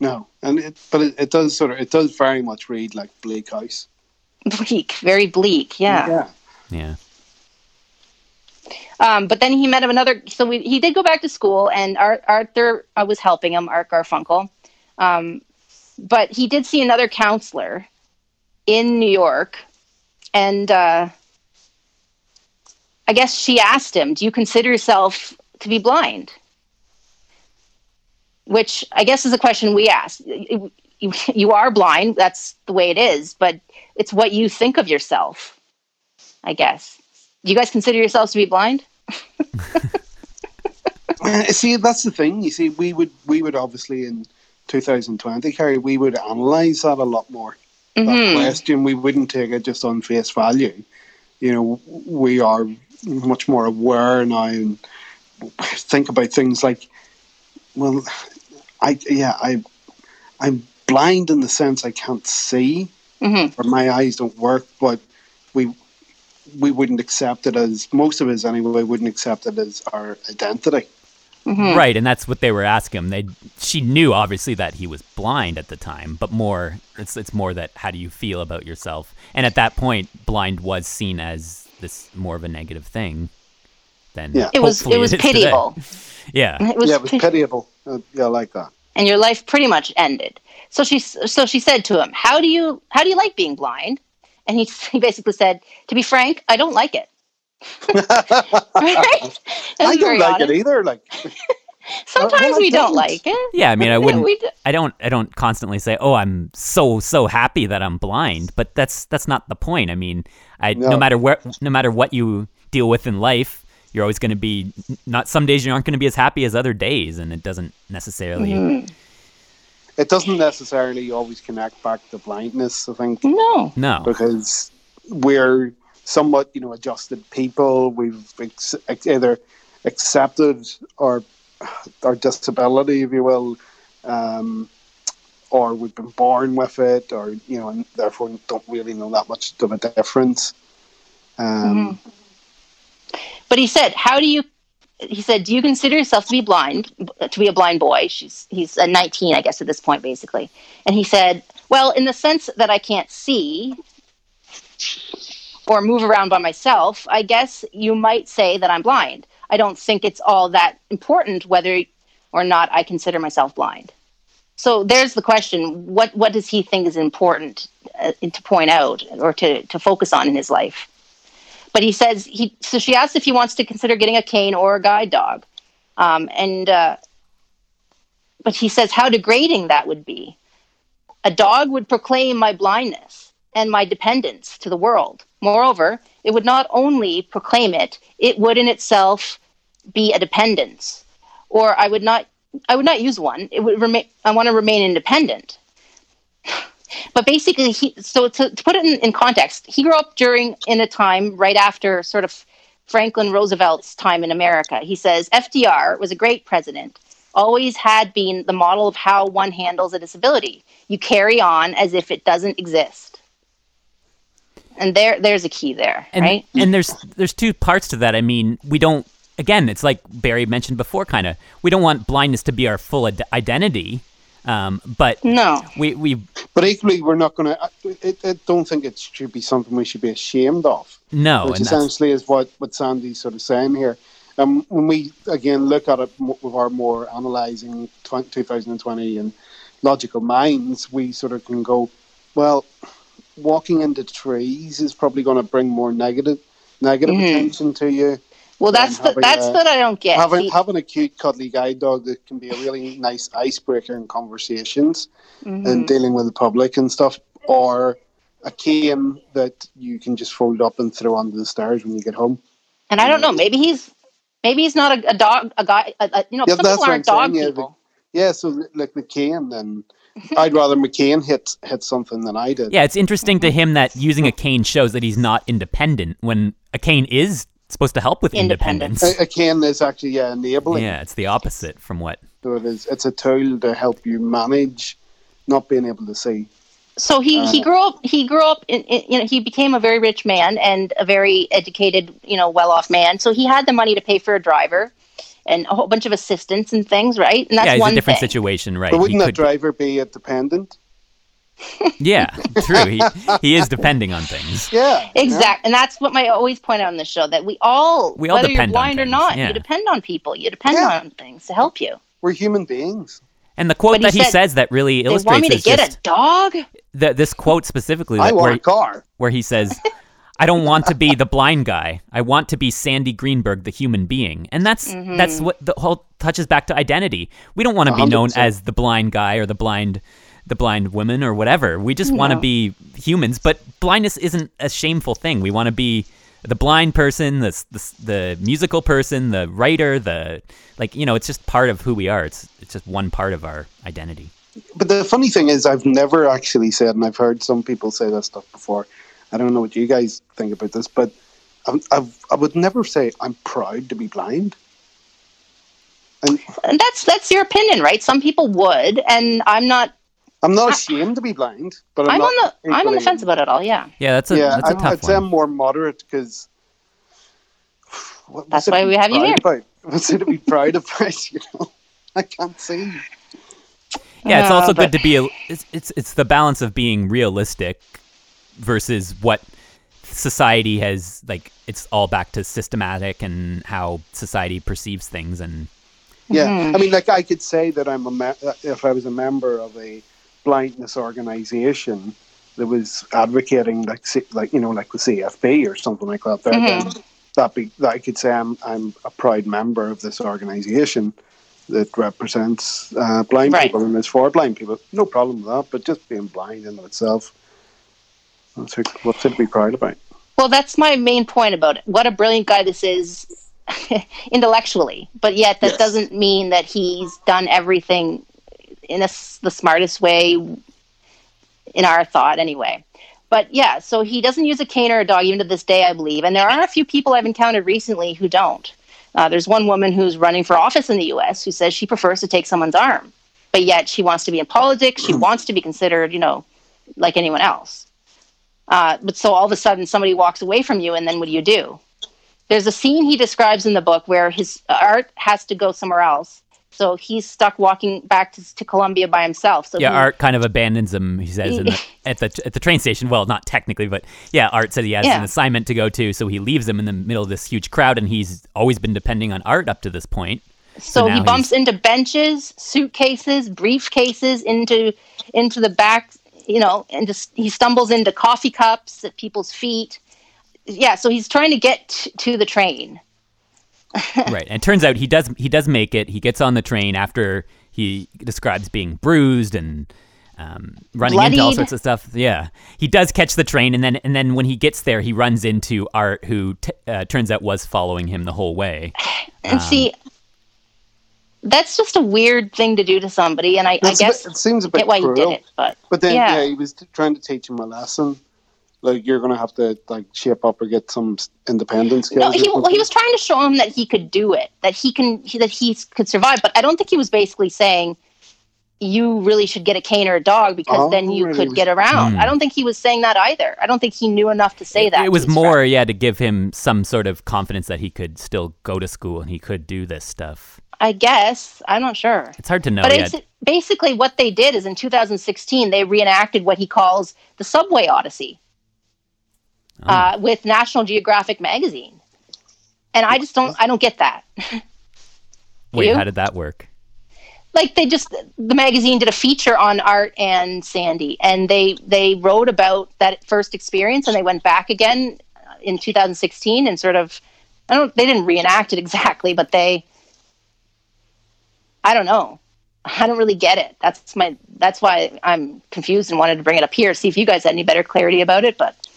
no, and it, but it, it does sort of it does very much read like Bleak House. Bleak, very bleak. Yeah. yeah. yeah Um, but then he met another. So we, he did go back to school, and Ar- Arthur uh, was helping him, Art Garfunkel. Um, but he did see another counselor in New York, and uh, I guess she asked him, "Do you consider yourself to be blind?" Which I guess is a question we ask. You, you, are blind. That's the way it is. But it's what you think of yourself. I guess. Do you guys consider yourselves to be blind? Uh, See, that's the thing. You see, we would we would obviously in 2020, Carrie, we would analyze that a lot more. That Mhm. question, we wouldn't take it just on face value. You know, we are much more aware now and think about things like, well, I yeah, I I'm blind in the sense I can't see Mhm. or my eyes don't work, but we we wouldn't accept it as most of us anyway wouldn't accept it as our identity. Right, and that's what they were asking him. They she knew obviously that he was blind at the time, but more it's it's more that how do you feel about yourself? And at that point, blind was seen as this more of a negative thing than Yeah. It was it was is today. pitiable. Yeah. It was, yeah, it was pitiable. Uh, yeah, I like that. and your life pretty much ended. So she so she said to him, "How do you how do you like being blind?" And he, he basically said, "To be frank, I don't like it." right? I don't like honest. it either. Like, Sometimes I we don't don't. like it. Yeah, I mean, I wouldn't. we d- I don't. I don't constantly say, "Oh, I'm so so happy that I'm blind," but that's that's not the point. I mean, I no, No. matter where, no matter what you deal with in life, you're always going to be not. Some days you aren't going to be as happy as other days, and it doesn't necessarily. Mm-hmm. it doesn't necessarily always connect back to blindness. I think No. No. because we're somewhat, you know, adjusted people. We've ex- ex- either accepted our our disability, if you will, um, or we've been born with it, or you know, and therefore don't really know that much of a difference. Um, But he said, "How do you?" He said, "Do you consider yourself to be blind? To be a blind boy?" She's he's uh, 19, I guess, at this point, basically. And he said, "Well, in the sense that I can't see or move around by myself, I guess you might say that I'm blind. I don't think it's all that important whether or not I consider myself blind." So there's the question: what what does he think is important uh, to point out or to to focus on in his life? But he says he so she asks if he wants to consider getting a cane or a guide dog. Um, and uh, but he says how degrading that would be. A dog would proclaim my blindness and my dependence to the world. Moreover it would not only proclaim it it would in itself be a dependence. Or i would not i would not use one. It would remain i want to remain independent but basically he so to, to put it in, in context he grew up during in a time right after sort of franklin roosevelt's time in america he says fdr was a great president always had been the model of how one handles a disability you carry on as if it doesn't exist and there there's a key there and, right and there's there's two parts to that. I mean, we don't. Again, it's like Barry mentioned before. Kind of, we don't want blindness to be our full ad- identity. Um, but no we we but equally, we're not going to. I, I don't think it should be something we should be ashamed of. no, which and that's, essentially is what, what Sandy's sort of saying here. Um, when we again look at it with our more analysing 20, 2020 and logical minds, we sort of can go, well, walking into trees is probably going to bring more negative negative Mhm. attention to you. Well that's and the, that's a- what i don't get having See- having a cute, cuddly guide dog that can be a really nice icebreaker in conversations Mhm. and dealing with the public and stuff, or a cane that you can just fold up and throw onto the stairs when you get home. And I don't know. Maybe he's maybe he's not a, a dog, a guy. A, a, you know, Yeah, some people aren't dog saying, yeah, the- people. Yeah, so like McCain, then I'd rather McCain hit hit something than I did. yeah, it's interesting to him that using a cane shows that he's not independent when a cane is supposed to help with Independence. independence. A, a cane is actually yeah enabling. Yeah, it's the opposite from what. So it is. It's a tool to help you manage not being able to see. So he he Uh, grew up. He grew up. In, in, you know, he became a very rich man and a very educated, you know, well off man. So he had the money to pay for a driver and a whole bunch of assistants and things, right? And that's yeah, it's one a different thing. situation, right? But wouldn't that could- driver be a dependent? Yeah, true. He he is depending on things. Yeah. Exact, and that's what I always point out on the show that we all, We all whether depend you're on blind or not, yeah. you depend on people. You depend Yeah. on things to help you. We're human beings. And the quote But he that he said, says that really illustrates They want me to get just a dog. the, this quote specifically I that want where, a car. where he says, "I don't want to be the blind guy. I want to be Sandy Greenberg, the human being." And that's Mm-hmm. that's what the whole touches back to identity. We don't want to be known as the blind guy or the blind the blind woman or whatever. We just want to be humans. But blindness isn't a shameful thing. We want to be the blind person, the, the the musical person, the writer, the like. You know, it's just part of who we are. It's it's just one part of our identity. But the funny thing is, I've never actually said, and I've heard some people say that stuff before. I don't know what you guys think about this, but I'm, I've, I would never say I'm proud to be blind. And And that's that's your opinion, right? Some people would, and I'm not. I'm not I- ashamed to be blind, but I'm, I'm, not on the I'm on the fence about it all. Yeah, Yeah, that's a yeah, that's a I, tough I'd say I'm more moderate because That's why we have you here. About? what's it to be proud about? You know, I can't see. Yeah, it's Uh, also but- good to be. A, it's, it's it's the balance of being realistic versus what society has like. It's all back to systematic and how society perceives things, and Yeah, Mm-hmm. I mean, like I could say that I'm a me- uh, if I was a member of a blindness organization that was advocating like C- like you know like the CFB or something like that. There, Mm-hmm. then that be that I could say I'm I'm a proud member of this organization that represents uh, blind Right. people and is for blind people. No problem with that, but just being blind in itself, what's it, what's it to be proud about? Well, that's my main point about it. What a brilliant guy this is intellectually, but yet that Yes. doesn't mean that he's done everything in a the smartest way in our thought, anyway. But yeah, so he doesn't use a cane or a dog even to this day, I believe. And there are a few people I've encountered recently who don't. Uh, there's one woman who's running for office in the U.S. who says she prefers to take someone's arm, but yet she wants to be in politics. She wants to be considered, you know, like anyone else. Uh, but so all of a sudden somebody walks away from you, and then what do you do? There's a scene he describes in the book where his art has to go somewhere else. So he's stuck walking back to, to Columbia by himself. So yeah, he- Art kind of abandons him. He says in the, at the at the train station. Well, not technically, but yeah, Art said he has Yeah. an assignment to go to, so he leaves him in the middle of this huge crowd, and he's always been depending on Art up to this point. So, now he bumps he's- into benches, suitcases, briefcases, into into the back, you know, and just he stumbles into coffee cups at people's feet. Yeah, so he's trying to get t- to the train. right, and it turns out he does he does make it. He gets on the train after he describes being bruised and um, running into all sorts of stuff. Yeah, he does catch the train, and then and then when he gets there, he runs into Art, who t- uh, turns out was following him the whole way. And see, that's just a weird thing to do to somebody, and I, I guess bit- it seems a bit get why cruel. he did it, but But then, yeah. yeah. he was trying to teach him a lesson. Like you're going to have to like shape up or get some s- independent skills. No, he, well, he was trying to show him that he could do it, that he can, he, that he could survive. But I don't think he was basically saying you really should get a cane or a dog because Oh, then you really? could get around. Hmm. I don't think he was saying that either. I don't think he knew enough to say that. It was more, friend. yeah, to give him some sort of confidence that he could still go to school and he could do this stuff. I guess. I'm not sure. It's hard to know But yet. it's, basically, what they did is in 2016 they reenacted what he calls the Subway Odyssey Oh. uh, with National Geographic magazine, and I just don't. I don't get that. Wait, you? how did that work? like they just the magazine did a feature on art and sandy and they they wrote about that first experience and they went back again in 2016 and sort of i don't they didn't reenact it exactly but they i don't know i don't really get it that's my that's why i'm confused and wanted to bring it up here see if you guys had any better clarity about it but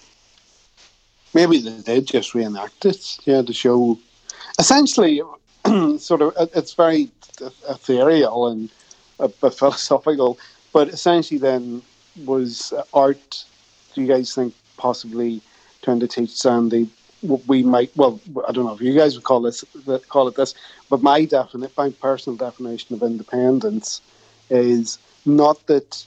Maybe they did just reenact it, yeah, to show. Essentially, sort of, it's very ethereal and uh, a, a philosophical, but essentially, then was uh, art. Do you guys think possibly trying to teach Sandy? what We might, well, I don't know if you guys would call this call it this, but my definite, my personal definition of independence is not that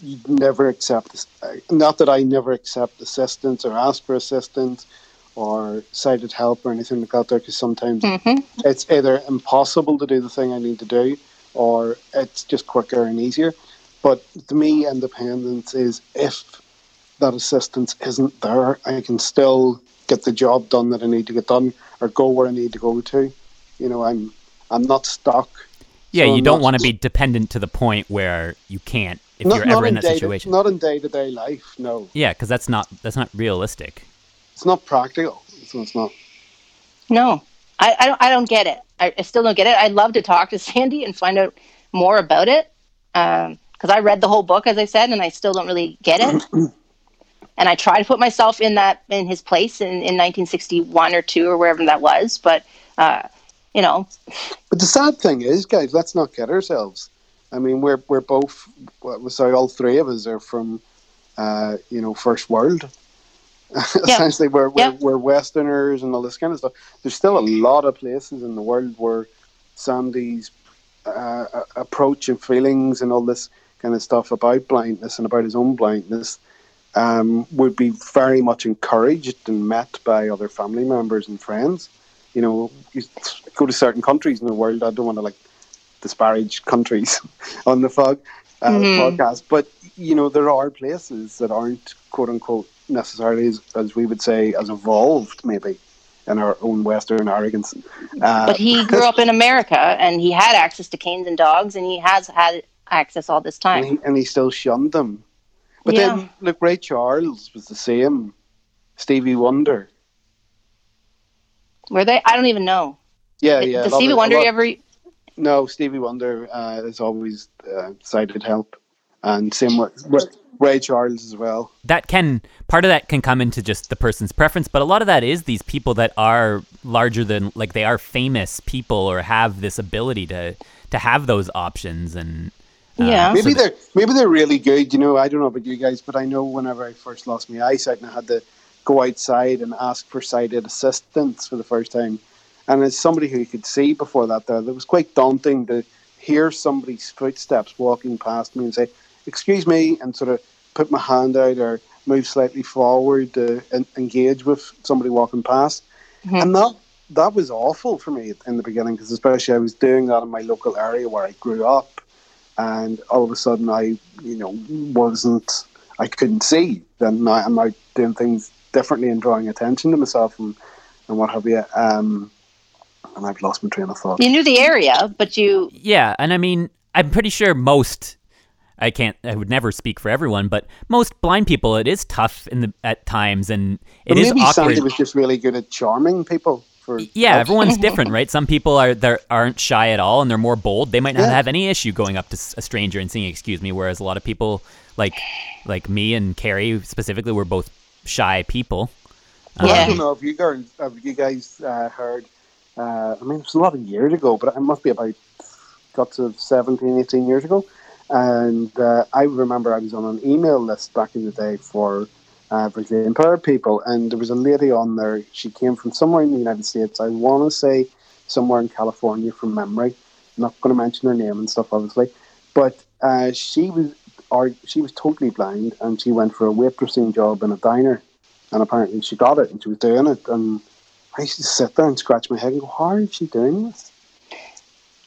never accept this. not that I never accept assistance or ask for assistance or sighted help or anything like that there because sometimes Mhm. it's either impossible to do the thing I need to do or it's just quicker and easier. But to me, independence is if that assistance isn't there, I can still get the job done that I need to get done or go where I need to go to. You know, I'm I'm not stuck. Yeah, So you I'm don't want to be dependent to the point where you can't if not, you're not ever in that day situation. To, not in day to day life. No, yeah, because that's not that's not realistic. it's not practical. So it's not. no i i don't, I don't get it I, I still don't get it i'd love to talk to sandy and find out more about it because i read the whole book as i said and i still don't really get it and i try to put myself in that in his place in, in 1961 or 2 or wherever that was but uh, you know But the sad thing is, guys, let's not get ourselves. I mean, we're we're both. Well, sorry, all three of us are from, uh, you know, first world. Essentially, we're we're, we're Westerners and all this kind of stuff. There's still a lot of places in the world where Sandy's uh, approach and feelings and all this kind of stuff about blindness and about his own blindness um, would be very much encouraged and met by other family members and friends. You know, you go to certain countries in the world. I don't want to like disparage countries on the fog uh, podcast, but you know, there are places that aren't quote unquote necessarily as, as we would say as evolved maybe in our own Western arrogance. Uh, But he grew up in America and he had access to canes and dogs and he has had access all this and time. he, and he still shunned them. But Yeah. then, look, Ray Charles was the same. Stevie Wonder. Were they? I don't even know. Yeah, yeah. a Does Stevie of- Wonder lot- ever? No, Stevie Wonder uh, has always uh, sighted help, and same with with Ray Charles as well. that can part of that can come into just the person's preference but a lot of that is these people that are larger than like they are famous people or have this ability to to have those options and uh, Yeah. Maybe so they're maybe they're really good. You know, I don't know about you guys, but I know whenever I first lost my eyesight and I had to go outside and ask for sighted assistance for the first time, and as somebody who could see before that, there, it was quite daunting to hear somebody's footsteps walking past me and say, "Excuse me," and sort of put my hand out or move slightly forward to engage with somebody walking past, mm-hmm. and that that was awful for me in the beginning because especially I was doing that in my local area where I grew up and all of a sudden I, you know, wasn't, I couldn't see. Then now I'm out doing things differently and drawing attention to myself and, and what have you. Um, and I've lost my train of thought. You knew the area, but you Yeah, and I mean, I'm pretty sure most. I can't. I would never speak for everyone, but most blind people, it is tough in the at times, and it But is maybe awkward. Sandy was just really good at charming people. For yeah, everyone's different, right? Some people are there aren't shy at all, and they're more bold. They might not Yeah. have any issue going up to a stranger and saying "excuse me," whereas a lot of people, like like me and Carrie specifically, we're both shy people. Well, I don't know if you guys, if you guys uh, heard. Uh, I mean, it was a lot of years ago, but it must be about got to 17, 18 years ago. And uh, I remember I was on an email list back in the day for uh, visually impaired people, and there was a lady on there. She came from somewhere in the United States. I want to say somewhere in California from memory. I'm not going to mention her name and stuff, obviously, but uh, she was or she was totally blind, and she went for a waitressing job in a diner and apparently she got it and she was doing it and I used to sit there and scratch my head and go, How is she doing this?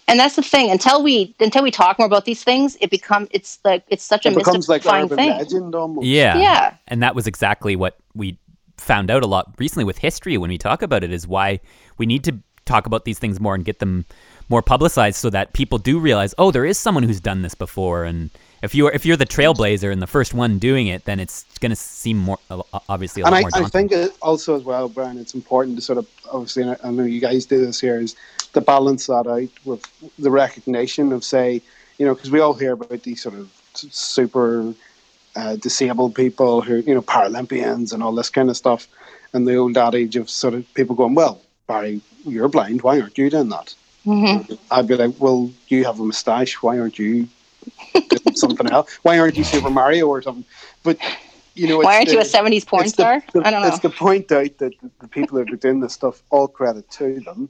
and that's the thing. Until we until we talk more about these things, it become it's like it's such a It becomes like an urban thing. legend almost. Yeah, Yeah. and that was exactly what we found out a lot recently with history when we talk about it. Is why we need to talk about these things more and get them more publicized so that people do realize, oh, there is someone who's done this before, and if you're if you're the trailblazer and the first one doing it, then it's going to seem more uh, obviously a And lot I, more I think it also as well, Brian, it's important to sort of obviously and I I know you guys do this here is to balance that out with the recognition of say, you know, because we all hear about these sort of super uh, disabled people who, you know, Paralympians and all this kind of stuff. And the old adage of sort of people going, Well, Barry, you're blind, why aren't you doing that? Mm-hmm. I'd be like, well, you have a moustache. Why aren't you doing something else? Why aren't you Super Mario or something? But you know, Why aren't you a '70s porn it's the- star? the- I don't know. It's to point out that the people that are doing this stuff, all credit to them,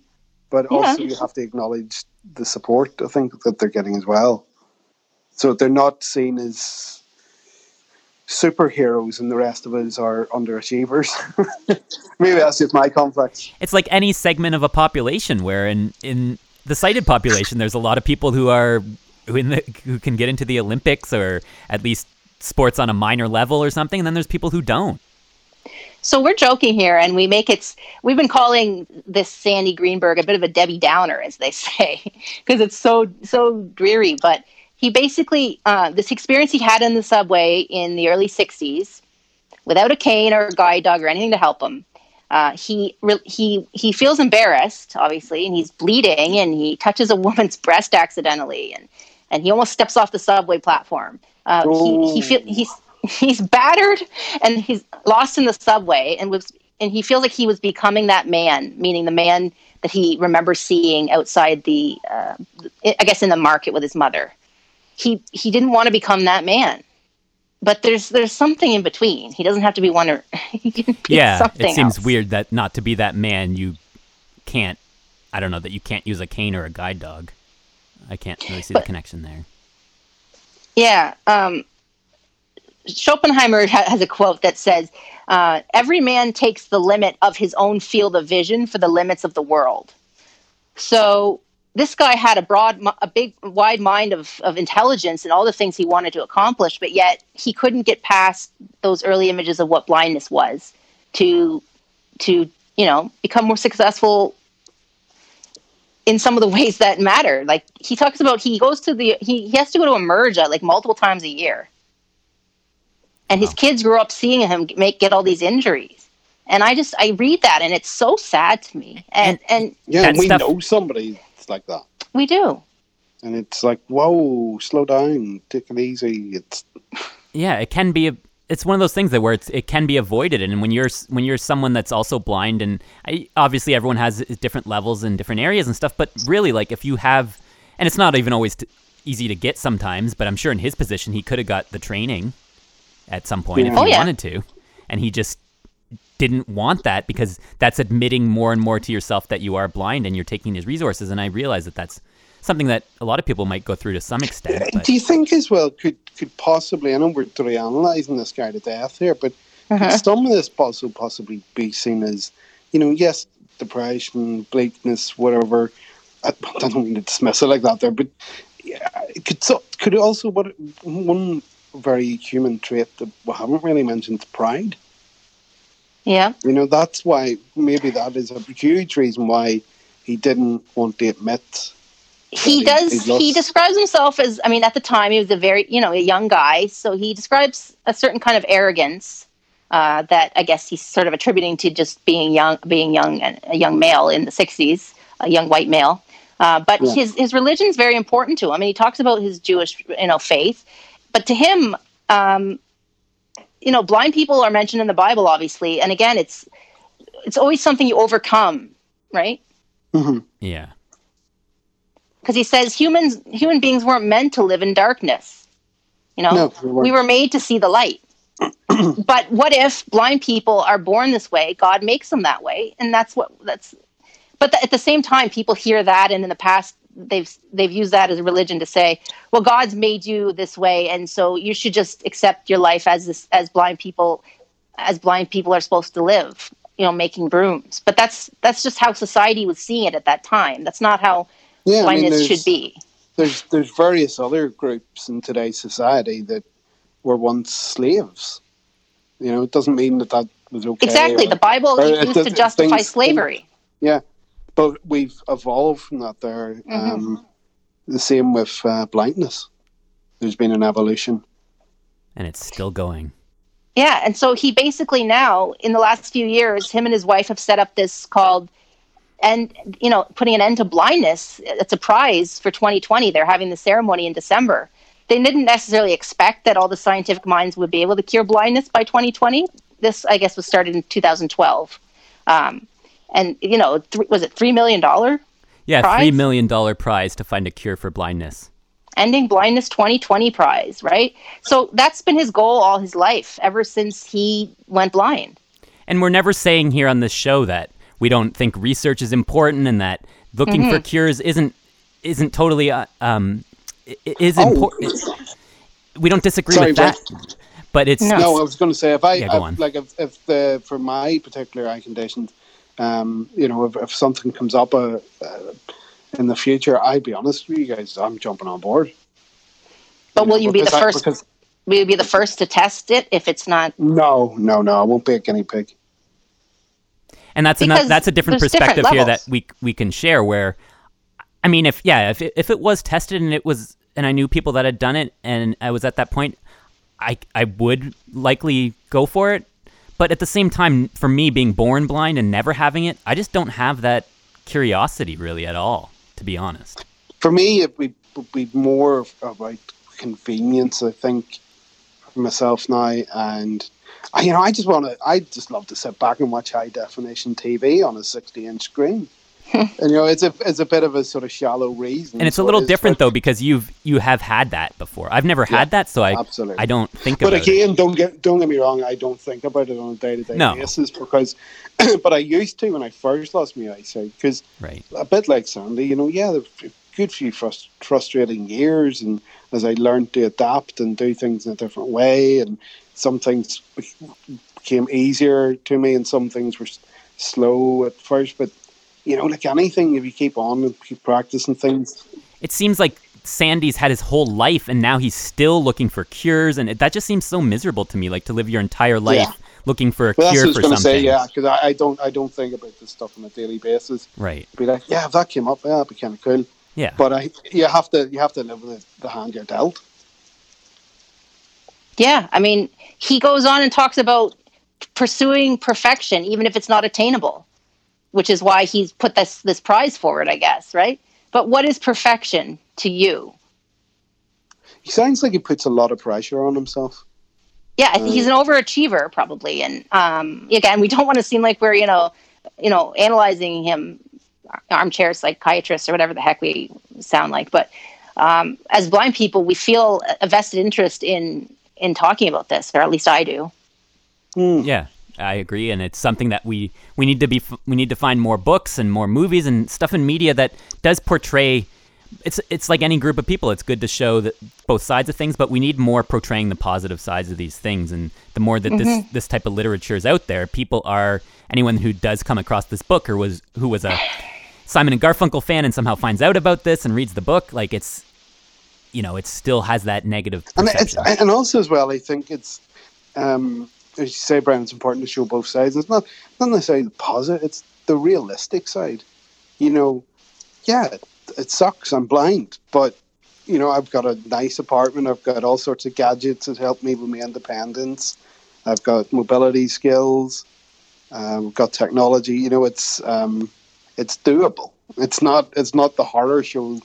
but Yeah. also you have to acknowledge the support I think that they're getting as well. So they're not seen as superheroes, and the rest of us are underachievers. Maybe that's just my complex. it's like any segment of a population where in in the sighted population there's a lot of people who are who in the who can get into the Olympics or at least sports on a minor level or something and then there's people who don't. So we're joking here, and we make it. We've been calling this Sandy Greenberg a bit of a Debbie Downer, as they say, because it's so so dreary. But he basically uh, this experience he had in the subway in the early '60s, without a cane or a guide dog or anything to help him. Uh, he re- he he feels embarrassed, obviously, and he's bleeding, and he touches a woman's breast accidentally, and and he almost steps off the subway platform. Uh, he he feel, he's he's battered and he's lost in the subway and was and he feels like he was becoming that man meaning the man that he remembers seeing outside the uh, i guess in the market with his mother he he didn't want to become that man but there's there's something in between he doesn't have to be one or he can be yeah, something it seems else. weird that not to be that man you can't I don't know that you can't use a cane or a guide dog. I can't really see the connection there. Yeah. Um, Schopenhauer ha- has a quote that says, uh, every man takes the limit of his own field of vision for the limits of the world. So this guy had a broad, a big, wide mind of, of intelligence and all the things he wanted to accomplish, but yet he couldn't get past those early images of what blindness was to, to you know, become more successful in some of the ways that matter. Like he talks about, he goes to the, he, he has to go to Emerja like multiple times a year and his kids grew up seeing him make get all these injuries and i just i read that and it's so sad to me and and Yeah, and we stuff- know somebody that's like that. we do And it's like, whoa, slow down, take it easy. It's Yeah, it can be a. It's one of those things that where it's it can be avoided, and when you're when you're someone that's also blind, and I, obviously everyone has different levels in different areas and stuff, but really, like if you have, and it's not even always t- easy to get sometimes, but I'm sure in his position he could have got the training at some point if he Oh, yeah. wanted to, and he just didn't want that because that's admitting more and more to yourself that you are blind and you're taking his resources, and I realize that that's something that a lot of people might go through to some extent. But Do you think as well could could possibly? I know we're sort of analysing this guy to death here, but could uh-huh. some of this also possibly be seen as, you know, yes, depression, bleakness, whatever. I, I don't mean to dismiss it like that there, but yeah, it could so could also what one very human trait that we haven't really mentioned is pride. yeah You know, that's why maybe that is a huge reason why he didn't want to admit. He he- does he he describes himself as i mean at the time he was a very you know a young guy so he describes a certain kind of arrogance uh, that i guess he's sort of attributing to just being young being young and a young male in the 60s a young white male uh, but Yeah. his his religion is very important to him and he talks about his jewish you know faith but to him um, you know blind people are mentioned in the bible obviously and again it's it's always something you overcome right yeah. Because he says humans human beings weren't meant to live in darkness. You know No, we were made to see the light. But what if blind people are born this way god makes them that way? And that's what that's but th- at the same time people hear that and in the past they've they've used that as a religion to say well god's made you this way and so you should just accept your life as this as blind people as blind people are supposed to live you know making brooms. But that's that's just how society was seeing it at that time. That's not how Yeah, I mean, blindness there's- should be there's there's various other groups in today's society that were once slaves. You know, it doesn't mean that that was okay. exactly or- the bible or is used to justify things- slavery Yeah, but we've evolved from that. There, Mm-hmm. um, the same with uh, blindness. There's been an evolution. And it's still going. Yeah, and so he basically now, in the last few years, him and his wife have set up this called, and you know, putting an end to blindness. It's a prize for 2020. They're having the ceremony in December. They didn't necessarily expect that all the scientific minds would be able to cure blindness by 2020. This, I guess, was started in 2012, um, and you know, th- was it three million dollar Yeah, Prize? three million dollar prize to find a cure for blindness. ending blindness 2020 prize, right? So that's been his goal all his life, ever since he went blind. And we're never saying here on this show that we don't think research is important and that looking Mm-hmm. for cures isn't isn't totally uh, um i- i- is Oh. important. We don't disagree Sorry, with that, but it's No. No, I was going to say if I, Yeah, go if- on. like if, if the for my particular eye condition, um, you know, if, if something comes up uh, uh, in the future, I'd be honest with you guys, I'm jumping on board. But will you be the Because I- first? because- will you be the first to test it if it's not? no, no, no, I won't be a guinea pig. And that's another that's a different there's different perspective here that we we can share. Where, I mean, if yeah, if it, if it was tested and it was and I knew people that had done it and I was at that point, I I would likely go for it. But at the same time, for me being born blind and never having it, I just don't have that curiosity really at all, to be honest. For me, it would would be more of- about convenience, I think, for myself now. And, I, you know, I just want to, I just love to sit back and watch high definition TV on a 60 inch screen. and, you know, it's a, it's a bit of a sort of shallow reason. And it's a little different like- though because you've you have had that before. I've never had that, so I absolutely. I don't think But about it. again, don't get don't get me wrong. I don't think about it on a day to day No. basis because, but I used to when I first lost my eyesight because Right. a bit like Sandy, you know, yeah, the a good few frust- frustrating years, and as I learned to adapt and do things in a different way, and some things became easier to me, and some things were slow at first. But you know, like anything, if you keep on and keep practicing things, It seems like Sandy's had his whole life, and now he's still looking for cures, and it, that just seems so miserable to me. Like to live your entire life Yeah. looking for a Well, that's cure what I was for going to something. say, yeah, because I, I don't, I don't think about this stuff on a daily basis. Right. Be like, yeah, if that came up, yeah, it'd be kind of cool. Yeah. But I, you have to, you have to live with the hand you're dealt. Yeah, I mean, he goes on and talks about pursuing perfection, even if it's not attainable, which is why he's put this this prize forward, I guess, right? But what is perfection to you? He sounds like he puts a lot of pressure on himself. Yeah, I he's an overachiever, probably. And um, again, we don't want to seem like we're you know, you know, analyzing him, armchair psychiatrists or whatever the heck we sound like. But um, as blind people, we feel a vested interest in in talking about this, or at least I do. Hmm. Yeah, I agree, and it's something that we we need to be we need to find more books and more movies and stuff in media that does portray. It's it's like any group of people. It's good to show that both sides of things, but we need more portraying the positive sides of these things. And the more that this mm-hmm. this type of literature is out there, people are anyone who does come across this book or was who was a Simon and Garfunkel fan and somehow finds out about this and reads the book, like it's you know it still has that negative And perception. and also as well, I think it's, um, as you say, Brian, it's important to show both sides. It's not not necessarily the positive; it's the realistic side. You know, yeah, it, it sucks. I'm blind, but you know, I've got a nice apartment. I've got all sorts of gadgets that help me with my independence. I've got mobility skills. Um, I've got technology. You know, it's um, it's doable. It's not it's not the horror show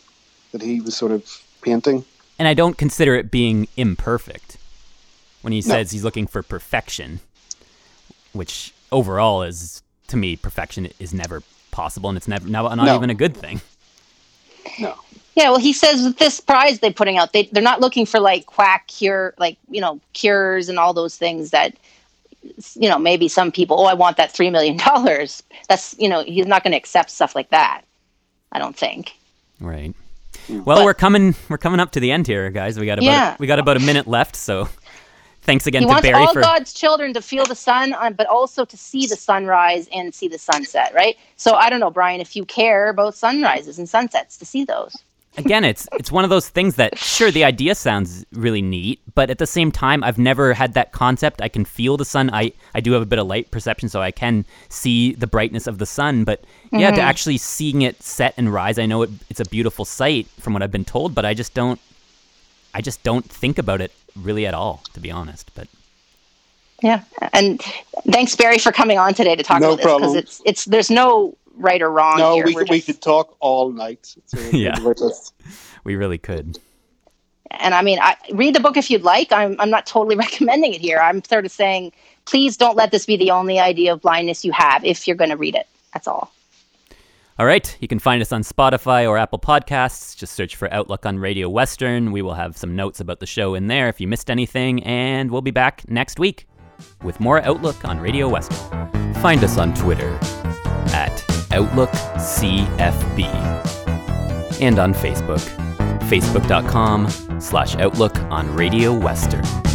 that he was sort of painting. and I don't consider it being imperfect when he No. says he's looking for perfection, which overall is to me perfection is never possible and it's never not, not No. even a good thing. No. Yeah, well, he says with this prize they're putting out, they they're not looking for like quack cure, like you know cures and all those things that you know maybe some people. Oh, I want that three million dollars. That's you know he's not going to accept stuff like that. I don't think. Right. Well, But- we're coming we're coming up to the end here, guys. We got about Yeah. a, we got about a minute left, so thanks again he to wants Barry all for God's children to feel the sun, uh, but also to see the sunrise and see the sunset. Right. So I don't know, Brian, if you care about sunrises and sunsets, to see those. Again, it's it's one of those things that sure the idea sounds really neat, but at the same time, I've never had that concept. I can feel the sun. I I do have a bit of light perception, so I can see the brightness of the sun. But yeah, to mm-hmm. actually seeing it set and rise, I know it, it's a beautiful sight from what I've been told, but I just don't. I just don't think about it really at all, to be honest. But Yeah, and thanks Barry for coming on today to talk No about this because it's it's there's no right or wrong No, here. we We're could, we could talk all night. So Yeah. we're just- we really could. and I mean, I read the book if you'd like. I'm I'm not totally recommending it here. I'm sort of saying, please don't let this be the only idea of blindness you have if you're going to read it. That's all. All right, you can find us on Spotify or Apple Podcasts. Just search for Outlook on Radio Western. We will have some notes about the show in there if you missed anything, and we'll be back next week with more Outlook on Radio Western. Find us on Twitter at OutlookCFB and on Facebook, facebook.com slash Outlook on Radio Western.